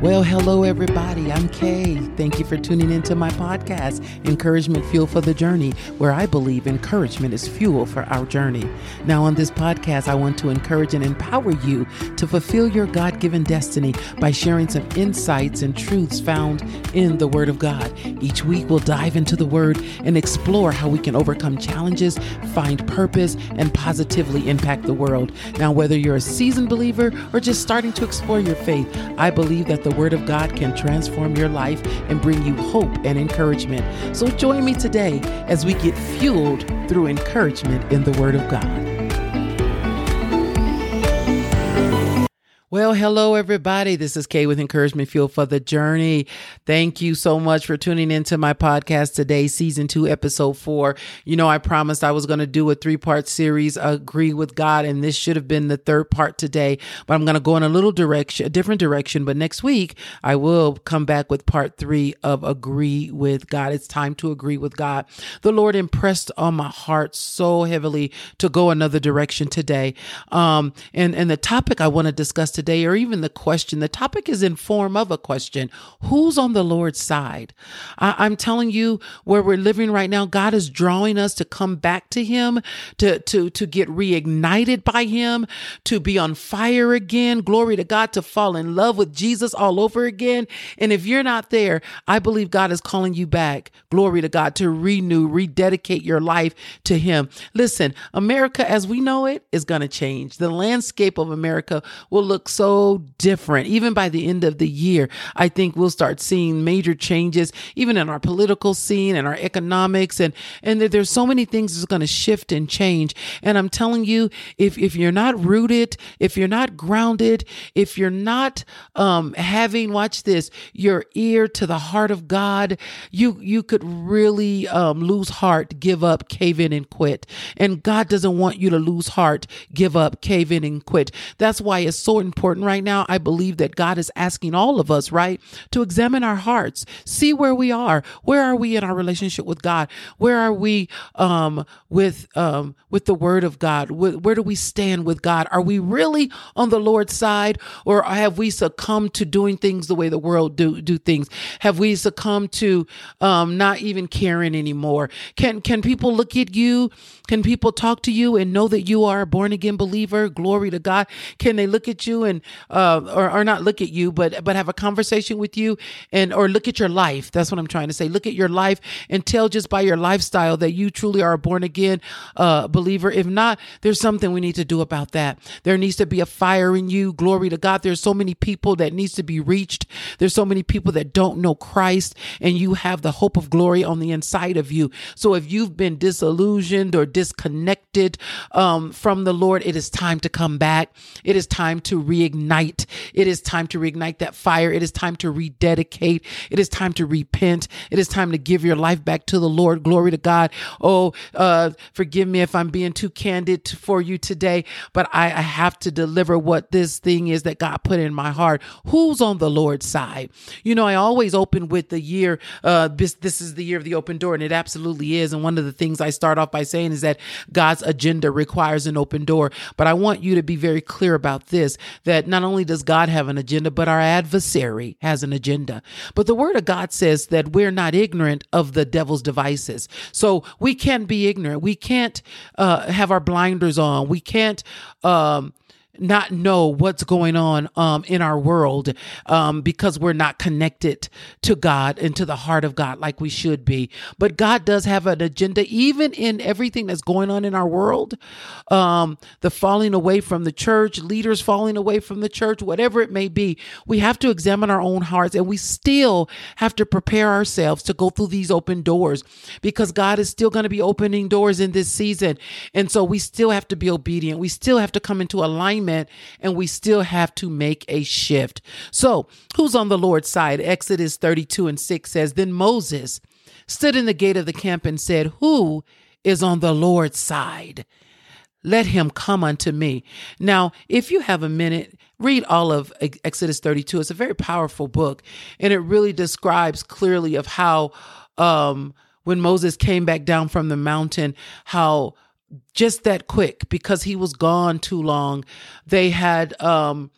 Well, hello, everybody. I'm Kay. Thank you for tuning into my podcast, Encouragement Fuel for the Journey, where I believe encouragement is fuel for our journey. Now, on this podcast, I want to encourage and empower you to fulfill your God given destiny by sharing some insights and truths found in the Word of God. Each week, we'll dive into the Word and explore how we can overcome challenges, find purpose, and positively impact the world. Now, whether you're a seasoned believer or just starting to explore your faith, I believe that the Word of God can transform your life and bring you hope and encouragement. So join me today as we get fueled through encouragement in the Word of God. Well, hello, everybody. This is Kay with Encouragement Fuel for the Journey. Thank you so much for tuning into my podcast today, season two, episode four. You know, I promised I was going to do a three part series, Agree with God, and this should have been the third part today, but I'm going to go in a little direction, a different direction. But next week, I will come back with part three of Agree with God. It's time to agree with God. The Lord impressed on my heart so heavily to go another direction today. Um, and, and the topic I want to discuss today, or even the question, the topic is in form of a question. Who's on the Lord's side? I, am telling you where we're living right now, God is drawing us to come back to him, to, to, to get reignited by him, to be on fire again. Glory to God, to fall in love with Jesus all over again. And if you're not there, I believe God is calling you back. Glory to God, to renew, rededicate your life to him. Listen, America as we know it is going to change. The landscape of America will look so different. Even by the end of the year, I think we'll start seeing major changes, even in our political scene and our economics. And, and there's so many things that's going to shift and change. And I'm telling you, if, if you're not rooted, if you're not grounded, if you're not, um, having, watch this, your ear to the heart of God, you, you could really, um, lose heart, give up, cave in and quit. And God doesn't want you to lose heart, give up, cave in and quit. That's why it's so important important right now. I believe that God is asking all of us, right, to examine our hearts, see where we are. Where are we in our relationship with God? Where are we um, with um, with the Word of God? Where, do we stand with God? Are we really on the Lord's side, or have we succumbed to doing things the way the world do do things? Have we succumbed to um, not even caring anymore? Can can people look at you? Can people talk to you and know that you are a born again believer? Glory to God. Can they look at you and uh, or, or not look at you, but but have a conversation with you and or look at your life. That's what I'm trying to say. Look at your life and tell just by your lifestyle that you truly are a born again uh, believer. If not, there's something we need to do about that. There needs to be a fire in you. Glory to God. There's so many people that needs to be reached. There's so many people that don't know Christ, and you have the hope of glory on the inside of you. So if you've been disillusioned or disconnected um, from the Lord, it is time to come back. It is time to re reignite. It is time to reignite that fire. It is time to rededicate. It is time to repent. It is time to give your life back to the Lord. Glory to God. Oh, uh, forgive me if I'm being too candid for you today, but I, I have to deliver what this thing is that God put in my heart. Who's on the Lord's side? You know, I always open with the year. Uh, this, this is the year of the open door, and it absolutely is. And one of the things I start off by saying is that God's agenda requires an open door. But I want you to be very clear about this that not only does God have an agenda, but our adversary has an agenda. But the word of God says that we're not ignorant of the devil's devices. So we can't be ignorant. We can't uh, have our blinders on. We can't um, not know what's going on um, in our world um, because we're not connected to God and to the heart of God like we should be. But God does have an agenda, even in everything that's going on in our world. Um, the falling away from the church, leaders falling away from the church, whatever it may be, we have to examine our own hearts and we still have to prepare ourselves to go through these open doors because God is still going to be opening doors in this season. And so we still have to be obedient. We still have to come into alignment and we still have to make a shift. So, who's on the Lord's side? Exodus 32 and 6 says, Then Moses stood in the gate of the camp and said, Who is on the Lord's side? Let him come unto me. Now, if you have a minute, read all of Exodus 32. It's a very powerful book, and it really describes clearly of how um, when Moses came back down from the mountain, how just that quick because he was gone too long. They had um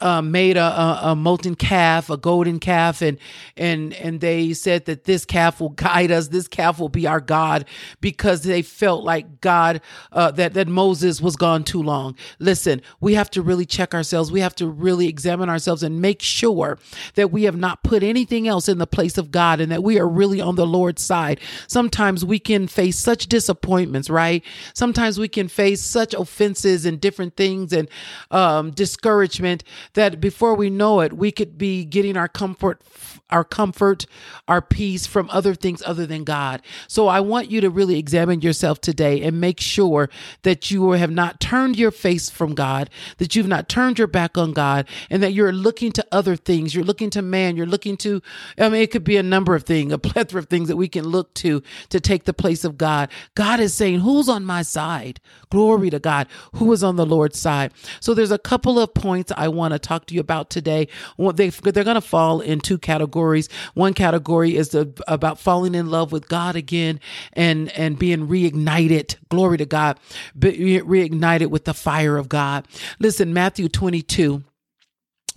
uh, made a, a, a, molten calf, a golden calf, and and and they said that this calf will guide us. This calf will be our God because they felt like God uh, that that Moses was gone too long. Listen, we have to really check ourselves. We have to really examine ourselves and make sure that we have not put anything else in the place of God and that we are really on the Lord's side. Sometimes we can face such disappointments, right? Sometimes we can face such offenses and different things and um, discouragement that before we know it, we could be getting our comfort, our comfort, our peace from other things other than God. So I want you to really examine yourself today and make sure that you have not turned your face from God, that you've not turned your back on God, and that you're looking to other things. You're looking to man. You're looking to, I mean, it could be a number of things, a plethora of things that we can look to to take the place of God. God is saying, Who's on my side? Glory to God. Who is on the Lord's side? So there's a couple of points I want to talk to you about today. They, they're going to fall in two categories. One category is about falling in love with God again and, and being reignited. Glory to God. Be, reignited with the fire of God. Listen, Matthew 22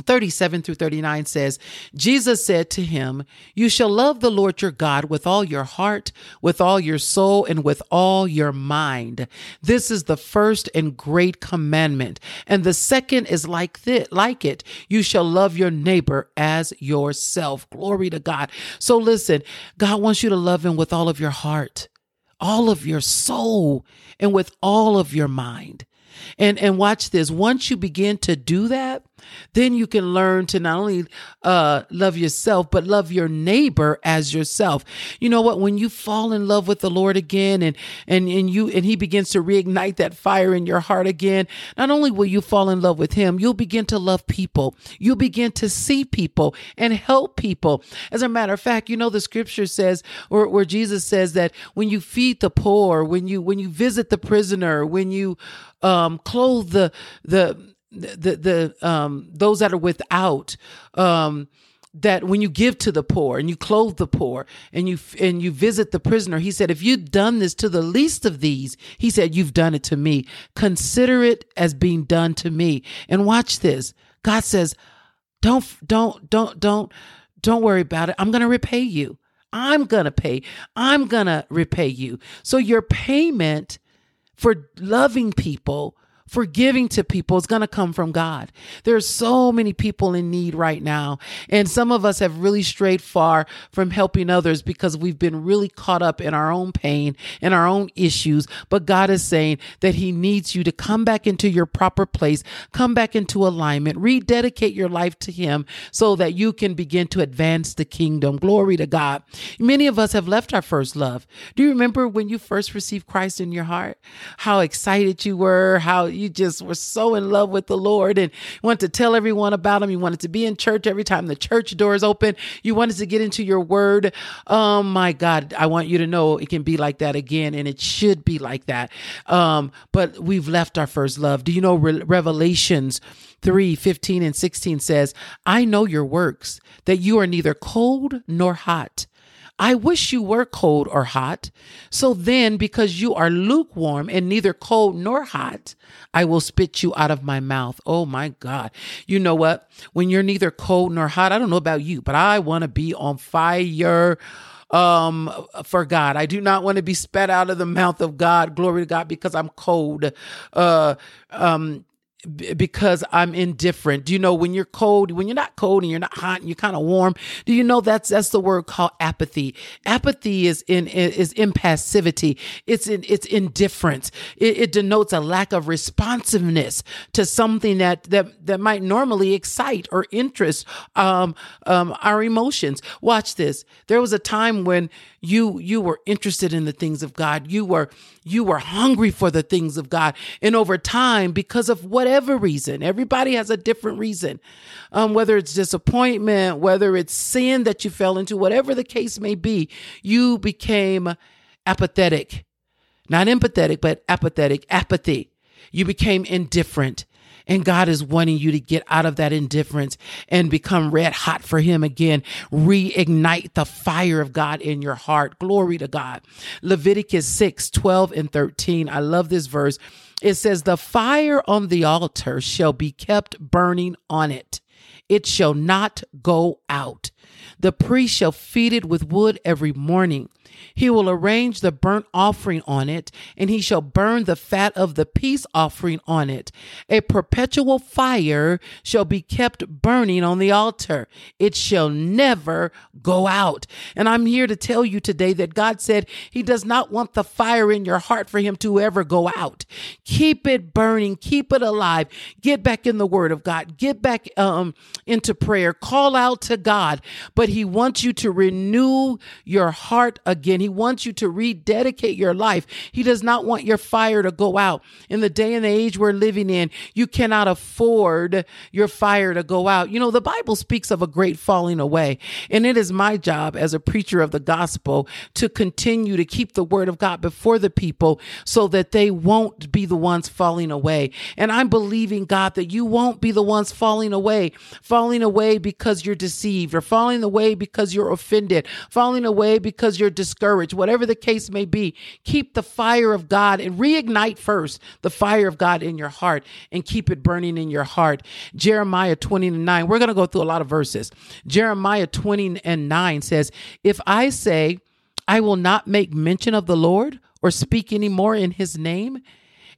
37 through 39 says, Jesus said to him, You shall love the Lord your God with all your heart, with all your soul, and with all your mind. This is the first and great commandment. And the second is like this, like it. You shall love your neighbor as yourself. Glory to God. So listen, God wants you to love him with all of your heart, all of your soul, and with all of your mind. And and watch this. Once you begin to do that, then you can learn to not only uh, love yourself, but love your neighbor as yourself. You know what? When you fall in love with the Lord again and, and, and you, and he begins to reignite that fire in your heart again, not only will you fall in love with him, you'll begin to love people. You'll begin to see people and help people. As a matter of fact, you know, the scripture says, or where Jesus says that when you feed the poor, when you, when you visit the prisoner, when you, um, clothe the, the, the the um those that are without um that when you give to the poor and you clothe the poor and you and you visit the prisoner he said if you've done this to the least of these he said you've done it to me. Consider it as being done to me. And watch this. God says don't don't don't don't don't worry about it. I'm going to repay you. I'm going to pay. I'm going to repay you. So your payment for loving people for giving to people is going to come from God. There's so many people in need right now. And some of us have really strayed far from helping others because we've been really caught up in our own pain and our own issues. But God is saying that He needs you to come back into your proper place, come back into alignment, rededicate your life to Him so that you can begin to advance the kingdom. Glory to God. Many of us have left our first love. Do you remember when you first received Christ in your heart? How excited you were, how you just were so in love with the Lord and wanted to tell everyone about him. You wanted to be in church every time the church doors open. You wanted to get into your word. Oh my God, I want you to know it can be like that again and it should be like that. Um, but we've left our first love. Do you know Re- Revelations 3 15 and 16 says, I know your works, that you are neither cold nor hot. I wish you were cold or hot. So then, because you are lukewarm and neither cold nor hot, I will spit you out of my mouth. Oh my God. You know what? When you're neither cold nor hot, I don't know about you, but I want to be on fire um for God. I do not want to be spat out of the mouth of God. Glory to God because I'm cold. Uh um because I'm indifferent. Do you know when you're cold, when you're not cold and you're not hot and you're kind of warm? Do you know that's that's the word called apathy? Apathy is in is impassivity. It's in it's indifference. It, it denotes a lack of responsiveness to something that that that might normally excite or interest um, um, our emotions. Watch this. There was a time when you you were interested in the things of God. You were you were hungry for the things of God, and over time, because of whatever reason. Everybody has a different reason. Um, whether it's disappointment, whether it's sin that you fell into, whatever the case may be, you became apathetic. Not empathetic, but apathetic, apathy. You became indifferent. And God is wanting you to get out of that indifference and become red hot for Him again. Reignite the fire of God in your heart. Glory to God. Leviticus 6 12 and 13. I love this verse. It says, The fire on the altar shall be kept burning on it, it shall not go out. The priest shall feed it with wood every morning. He will arrange the burnt offering on it, and he shall burn the fat of the peace offering on it. A perpetual fire shall be kept burning on the altar. It shall never go out. And I'm here to tell you today that God said he does not want the fire in your heart for him to ever go out. Keep it burning, keep it alive. Get back in the word of God. Get back um, into prayer. Call out to God. But he wants you to renew your heart again. He wants you to rededicate your life. He does not want your fire to go out. In the day and the age we're living in, you cannot afford your fire to go out. You know, the Bible speaks of a great falling away, and it is my job as a preacher of the gospel to continue to keep the word of God before the people so that they won't be the ones falling away. And I'm believing, God, that you won't be the ones falling away, falling away because you're deceived or falling away because you're offended, falling away because you're discouraged, whatever the case may be. Keep the fire of God and reignite first the fire of God in your heart and keep it burning in your heart. Jeremiah 20 and 9. We're going to go through a lot of verses. Jeremiah 20 and 9 says, If I say, I will not make mention of the Lord or speak any more in his name,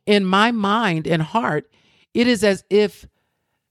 in my mind and heart, it is as if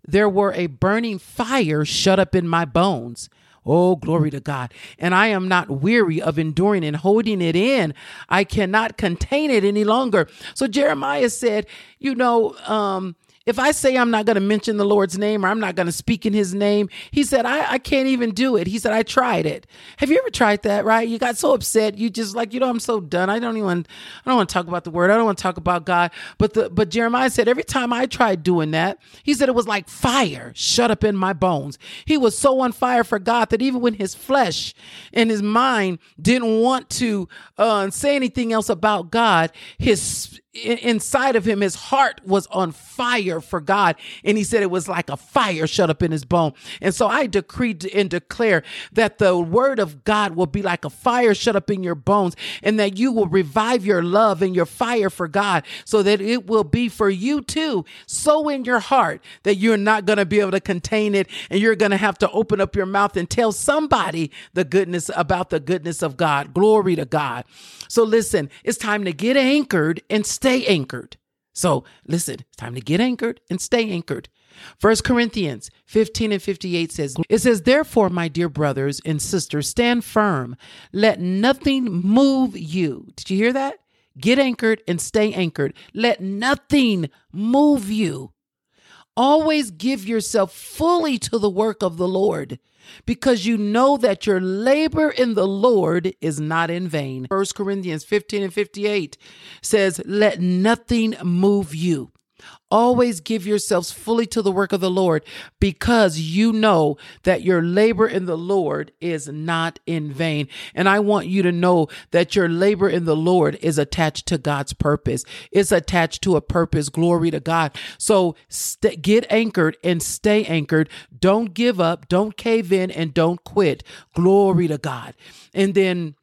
there were a burning fire shut up in my bones. Oh, glory to God. And I am not weary of enduring and holding it in. I cannot contain it any longer. So Jeremiah said, you know, um, if I say I'm not going to mention the Lord's name or I'm not going to speak in his name, he said, I, I can't even do it. He said, I tried it. Have you ever tried that, right? You got so upset. You just like, you know, I'm so done. I don't even, I don't want to talk about the word. I don't want to talk about God. But the, but Jeremiah said, every time I tried doing that, he said it was like fire shut up in my bones. He was so on fire for God that even when his flesh and his mind didn't want to uh, say anything else about God, his inside of him, his heart was on fire for God. And he said it was like a fire shut up in his bone. And so I decreed and declare that the word of God will be like a fire shut up in your bones and that you will revive your love and your fire for God so that it will be for you too. So in your heart that you're not going to be able to contain it and you're going to have to open up your mouth and tell somebody the goodness about the goodness of God. Glory to God. So listen, it's time to get anchored and stay anchored. So listen, it's time to get anchored and stay anchored. First Corinthians 15 and 58 says, It says, Therefore, my dear brothers and sisters, stand firm. Let nothing move you. Did you hear that? Get anchored and stay anchored. Let nothing move you. Always give yourself fully to the work of the Lord because you know that your labor in the Lord is not in vain. 1 Corinthians 15 and 58 says, Let nothing move you. Always give yourselves fully to the work of the Lord because you know that your labor in the Lord is not in vain. And I want you to know that your labor in the Lord is attached to God's purpose. It's attached to a purpose. Glory to God. So st- get anchored and stay anchored. Don't give up. Don't cave in and don't quit. Glory to God. And then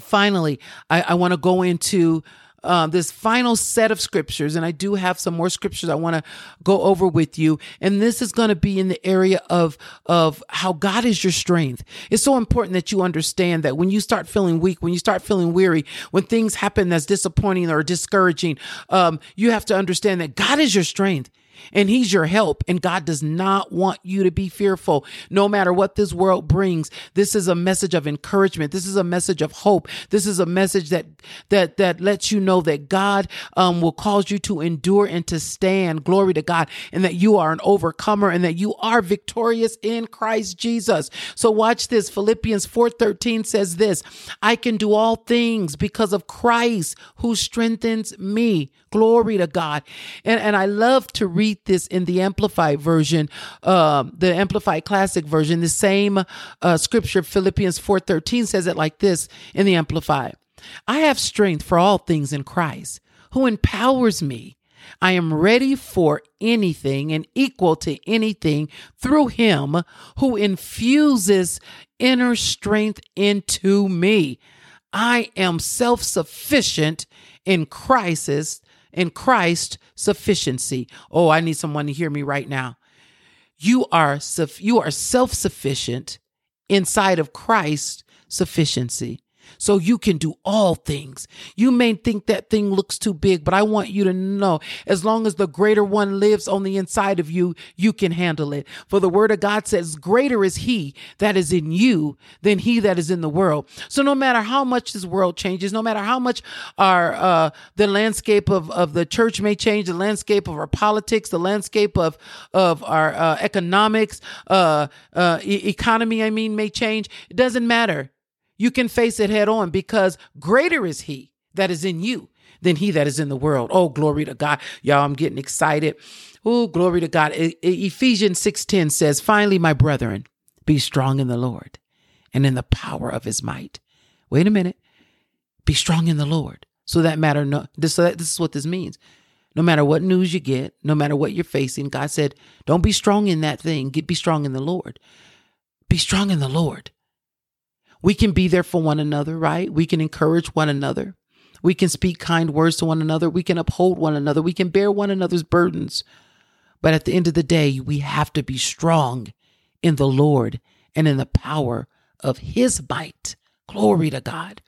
finally, I, I want to go into uh, this final set of scriptures, and I do have some more scriptures I want to go over with you. And this is going to be in the area of of how God is your strength. It's so important that you understand that when you start feeling weak, when you start feeling weary, when things happen that's disappointing or discouraging, um, you have to understand that God is your strength and he's your help. And God does not want you to be fearful. No matter what this world brings this is a message of encouragement. This is a message of hope. This is a message that that that lets you know that God um, will cause you to endure and to stand. Glory to God. And that you are an overcomer and that you are victorious in Christ Jesus. So watch this. Philippians 4:13 says this I can do all things because of Christ who strengthens me. Glory to God. And and I love to read read this in the Amplified version, uh, the Amplified Classic version. The same uh, scripture, Philippians 4.13, says it like this in the Amplified. I have strength for all things in Christ, who empowers me. I am ready for anything and equal to anything through him who infuses inner strength into me. I am self sufficient in crisis in Christ sufficiency. Oh, I need someone to hear me right now. You are you are self-sufficient inside of Christ sufficiency so you can do all things. You may think that thing looks too big, but I want you to know as long as the greater one lives on the inside of you, you can handle it. For the word of God says, Greater is he that is in you than he that is in the world. So no matter how much this world changes, no matter how much our uh, the landscape of, of the church may change, the landscape of our politics, the landscape of of our uh, economics, uh, uh e- economy, I mean, may change. It doesn't matter you can face it head on because greater is he that is in you than he that is in the world. Oh, glory to God. Y'all, I'm getting excited. Oh, glory to God. E- Ephesians 6:10 says, "Finally, my brethren, be strong in the Lord and in the power of his might." Wait a minute. Be strong in the Lord. So that matter no this, so that, this is what this means. No matter what news you get, no matter what you're facing, God said, "Don't be strong in that thing. Get be strong in the Lord." Be strong in the Lord. We can be there for one another, right? We can encourage one another. We can speak kind words to one another. We can uphold one another. We can bear one another's burdens. But at the end of the day, we have to be strong in the Lord and in the power of his might. Glory to God.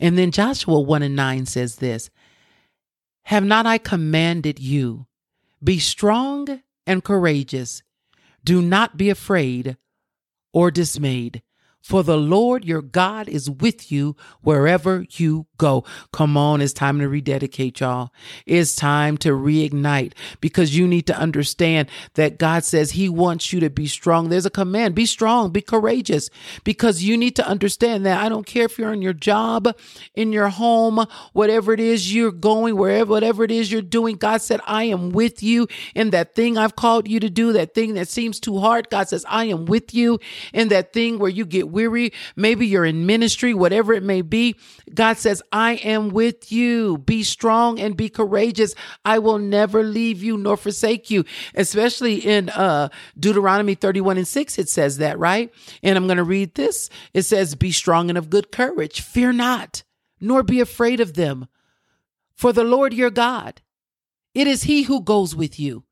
And then Joshua 1 and 9 says this Have not I commanded you? Be strong and courageous. Do not be afraid or dismayed, for the Lord your God is with you wherever you go. Come on, it's time to rededicate, y'all. It's time to reignite because you need to understand that God says He wants you to be strong. There's a command be strong, be courageous, because you need to understand that I don't care if you're in your job, in your home, whatever it is you're going, wherever, whatever it is you're doing. God said, I am with you in that thing I've called you to do, that thing that seems too hard. God says, I am with you in that thing where you get weary. Maybe you're in ministry, whatever it may be. God says, I am with you. Be strong and be courageous. I will never leave you nor forsake you. Especially in uh, Deuteronomy 31 and 6, it says that, right? And I'm going to read this. It says, Be strong and of good courage. Fear not, nor be afraid of them. For the Lord your God, it is he who goes with you.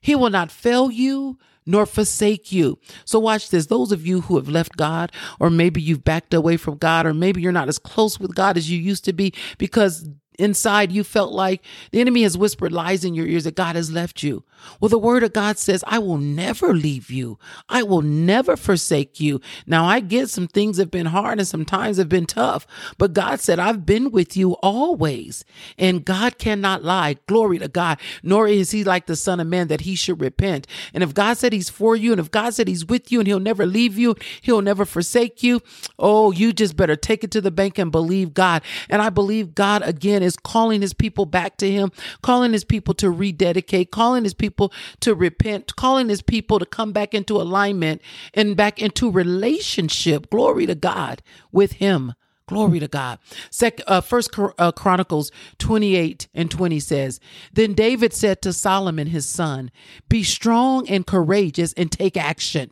He will not fail you nor forsake you. So watch this. Those of you who have left God, or maybe you've backed away from God, or maybe you're not as close with God as you used to be because inside you felt like the enemy has whispered lies in your ears that God has left you. Well, the word of God says, I will never leave you. I will never forsake you. Now I get some things have been hard and some times have been tough, but God said, I've been with you always and God cannot lie. Glory to God. Nor is he like the son of man that he should repent. And if God said he's for you and if God said he's with you and he'll never leave you, he'll never forsake you. Oh, you just better take it to the bank and believe God. And I believe God again is calling his people back to him, calling his people to rededicate, calling his people to repent, calling his people to come back into alignment and back into relationship. Glory to God with him. Glory to God. Second, uh, First uh, Chronicles 28 and 20 says, Then David said to Solomon his son, Be strong and courageous and take action.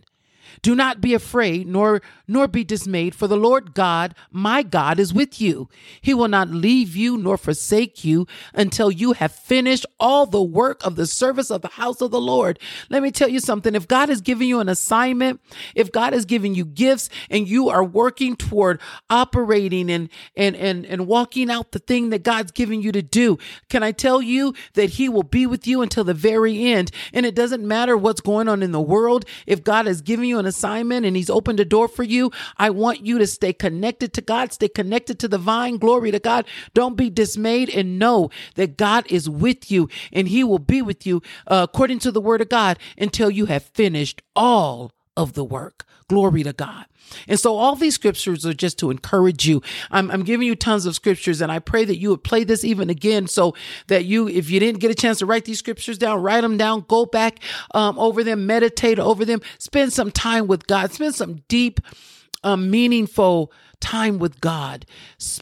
Do not be afraid, nor nor be dismayed, for the Lord God, my God, is with you. He will not leave you nor forsake you until you have finished all the work of the service of the house of the Lord. Let me tell you something. If God is giving you an assignment, if God is giving you gifts and you are working toward operating and and and, and walking out the thing that God's giving you to do, can I tell you that He will be with you until the very end? And it doesn't matter what's going on in the world. If God is giving you an assignment and He's opened a door for you, you. I want you to stay connected to God, stay connected to the vine. Glory to God. Don't be dismayed and know that God is with you and he will be with you uh, according to the word of God until you have finished all of the work. Glory to God. And so all these scriptures are just to encourage you. I'm, I'm, giving you tons of scriptures and I pray that you would play this even again so that you, if you didn't get a chance to write these scriptures down, write them down, go back um, over them, meditate over them, spend some time with God, spend some deep, um, meaningful time with God.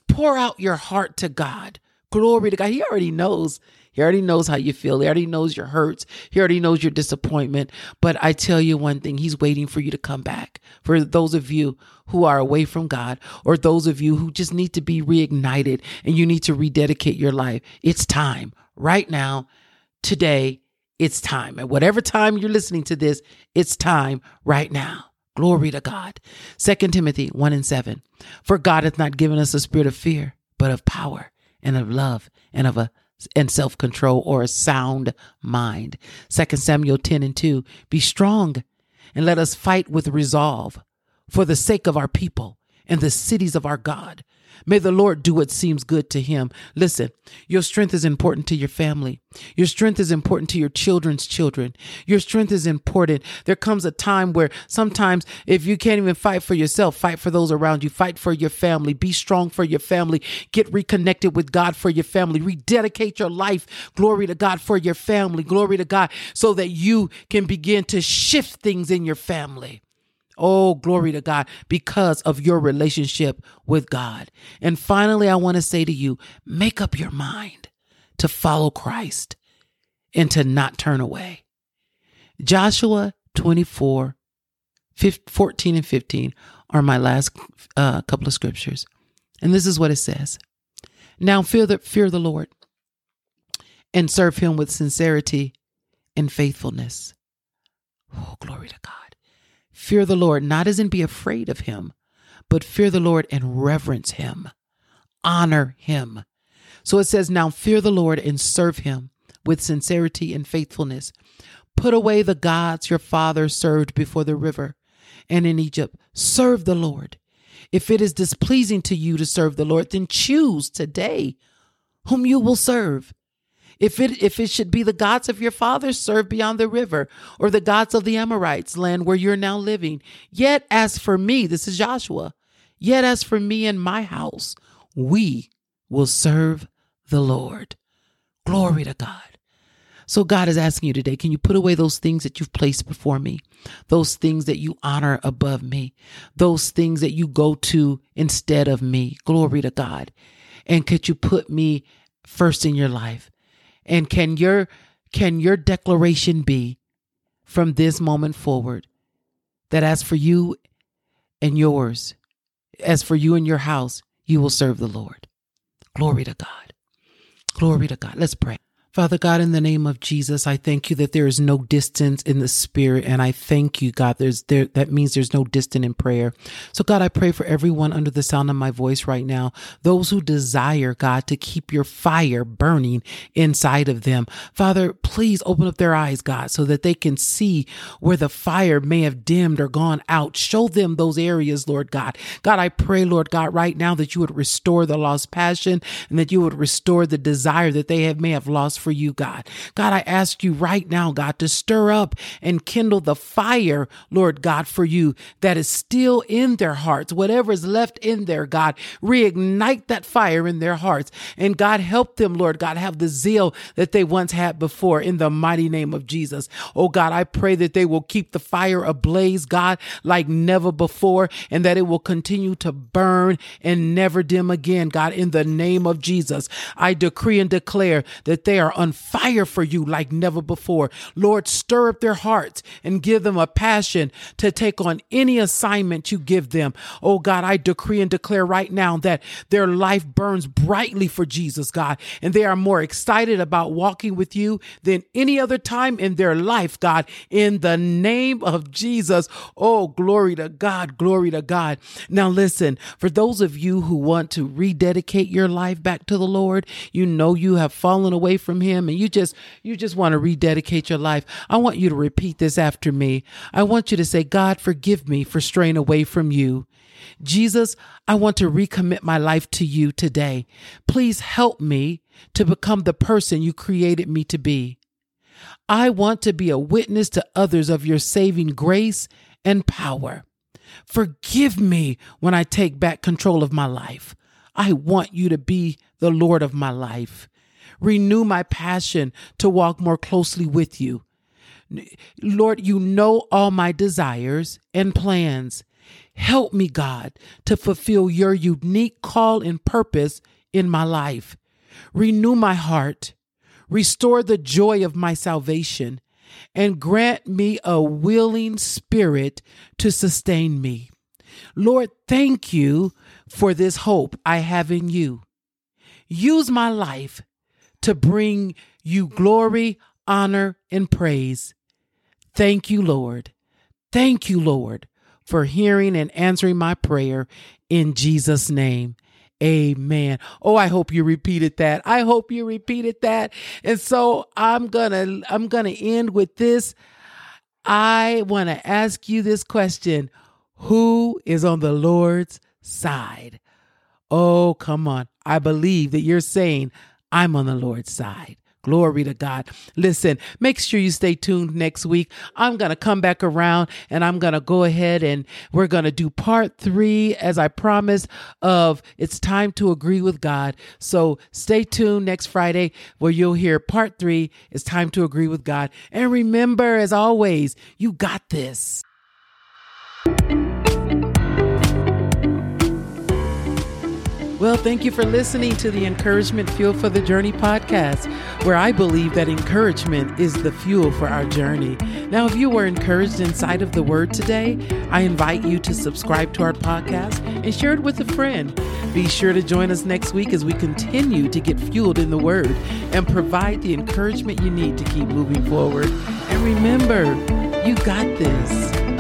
Pour out your heart to God. Glory to God. He already knows He already knows how you feel. He already knows your hurts. He already knows your disappointment. But I tell you one thing, He's waiting for you to come back. For those of you who are away from God, or those of you who just need to be reignited and you need to rededicate your life, it's time right now, today. It's time. At whatever time you're listening to this, it's time right now. Glory to God. Second Timothy 1 and 7. For God hath not given us a spirit of fear, but of power and of love and of a and self-control or a sound mind. Second Samuel 10 and 2. Be strong and let us fight with resolve for the sake of our people and the cities of our God. May the Lord do what seems good to him. Listen, your strength is important to your family. Your strength is important to your children's children. Your strength is important. There comes a time where sometimes if you can't even fight for yourself, fight for those around you, fight for your family, be strong for your family, get reconnected with God for your family, rededicate your life, glory to God for your family, glory to God, so that you can begin to shift things in your family. Oh, glory to God, because of your relationship with God. And finally, I want to say to you make up your mind to follow Christ and to not turn away. Joshua 24, 14 and 15 are my last uh, couple of scriptures. And this is what it says Now fear the, fear the Lord and serve him with sincerity and faithfulness. Oh, glory to God. Fear the Lord, not as in be afraid of him, but fear the Lord and reverence him, honor him. So it says, Now fear the Lord and serve him with sincerity and faithfulness. Put away the gods your fathers served before the river and in Egypt. Serve the Lord. If it is displeasing to you to serve the Lord, then choose today whom you will serve if it if it should be the gods of your fathers, serve beyond the river, or the gods of the Amorites, land where you're now living. Yet as for me, this is Joshua, yet as for me and my house, we will serve the Lord. Glory to God. So God is asking you today, can you put away those things that you've placed before me? Those things that you honor above me? Those things that you go to instead of me? Glory to God. And could you put me first in your life? And can your can your declaration be from this moment forward that as for you and yours, as for you and your house, you will serve the Lord. Glory to God. Glory to God. Let's pray. Father God, in the name of Jesus, I thank you that there is no distance in the spirit. And I thank you, God, there's there, that means there's no distance in prayer. So God, I pray for everyone under the sound of my voice right now, those who desire, God, to keep your fire burning inside of them. Father, please open up their eyes, God, so that they can see where the fire may have dimmed or gone out. Show them those areas, Lord God. God, I pray, Lord God, right now that you would restore the lost passion and that you would restore the desire that they have may have lost for you, God. God, I ask you right now, God, to stir up and kindle the fire, Lord God, for you that is still in their hearts. Whatever is left in there, God, reignite that fire in their hearts. And God, help them, Lord God, have the zeal that they once had before in the mighty name of Jesus. Oh God, I pray that they will keep the fire ablaze, God, like never before, and that it will continue to burn and never dim again, God, in the name of Jesus. I decree and declare that they are on fire for you like never before. Lord, stir up their hearts and give them a passion to take on any assignment you give them. Oh God, I decree and declare right now that their life burns brightly for Jesus, God, and they are more excited about walking with you than any other time in their life, God, in the name of Jesus. Oh, glory to God, glory to God. Now, listen, for those of you who want to rededicate your life back to the Lord, you know you have fallen away from him and you just you just want to rededicate your life. I want you to repeat this after me. I want you to say god forgive me for straying away from you. Jesus i want to recommit my life to you today. Please help me to become the person you created me to be. I want to be a witness to others of your saving grace and power. Forgive me when i take back control of my life. I want you to be the Lord of my life. Renew my passion to walk more closely with you. Lord, you know all my desires and plans. Help me, God, to fulfill your unique call and purpose in my life. Renew my heart, Restore the joy of my salvation and grant me a willing spirit to sustain me. Lord, thank you for this hope I have in you. Use my life to bring you glory, honor, and praise. Thank you, Lord. Thank you, Lord, for hearing and answering my prayer in Jesus' name. Amen. Oh, I hope you repeated that. I hope you repeated that. And so I'm going to I'm going to end with this. I want to ask you this question. Who is on the Lord's side? Oh, come on. I believe that you're saying I'm on the Lord's side. Glory to God. Listen, make sure you stay tuned next week. I'm going to come back around and I'm going to go ahead and we're going to do part three, as I promised, of It's Time to Agree with God. So stay tuned next Friday where you'll hear part three, It's Time to Agree with God. And remember, as always, you got this. Well, thank you for listening to the Encouragement Fuel for the Journey podcast, where I believe that encouragement is the fuel for our journey. Now, if you were encouraged inside of the word today, I invite you to subscribe to our podcast and share it with a friend. Be sure to join us next week as we continue to get fueled in the word and provide the encouragement you need to keep moving forward. And remember, you got this.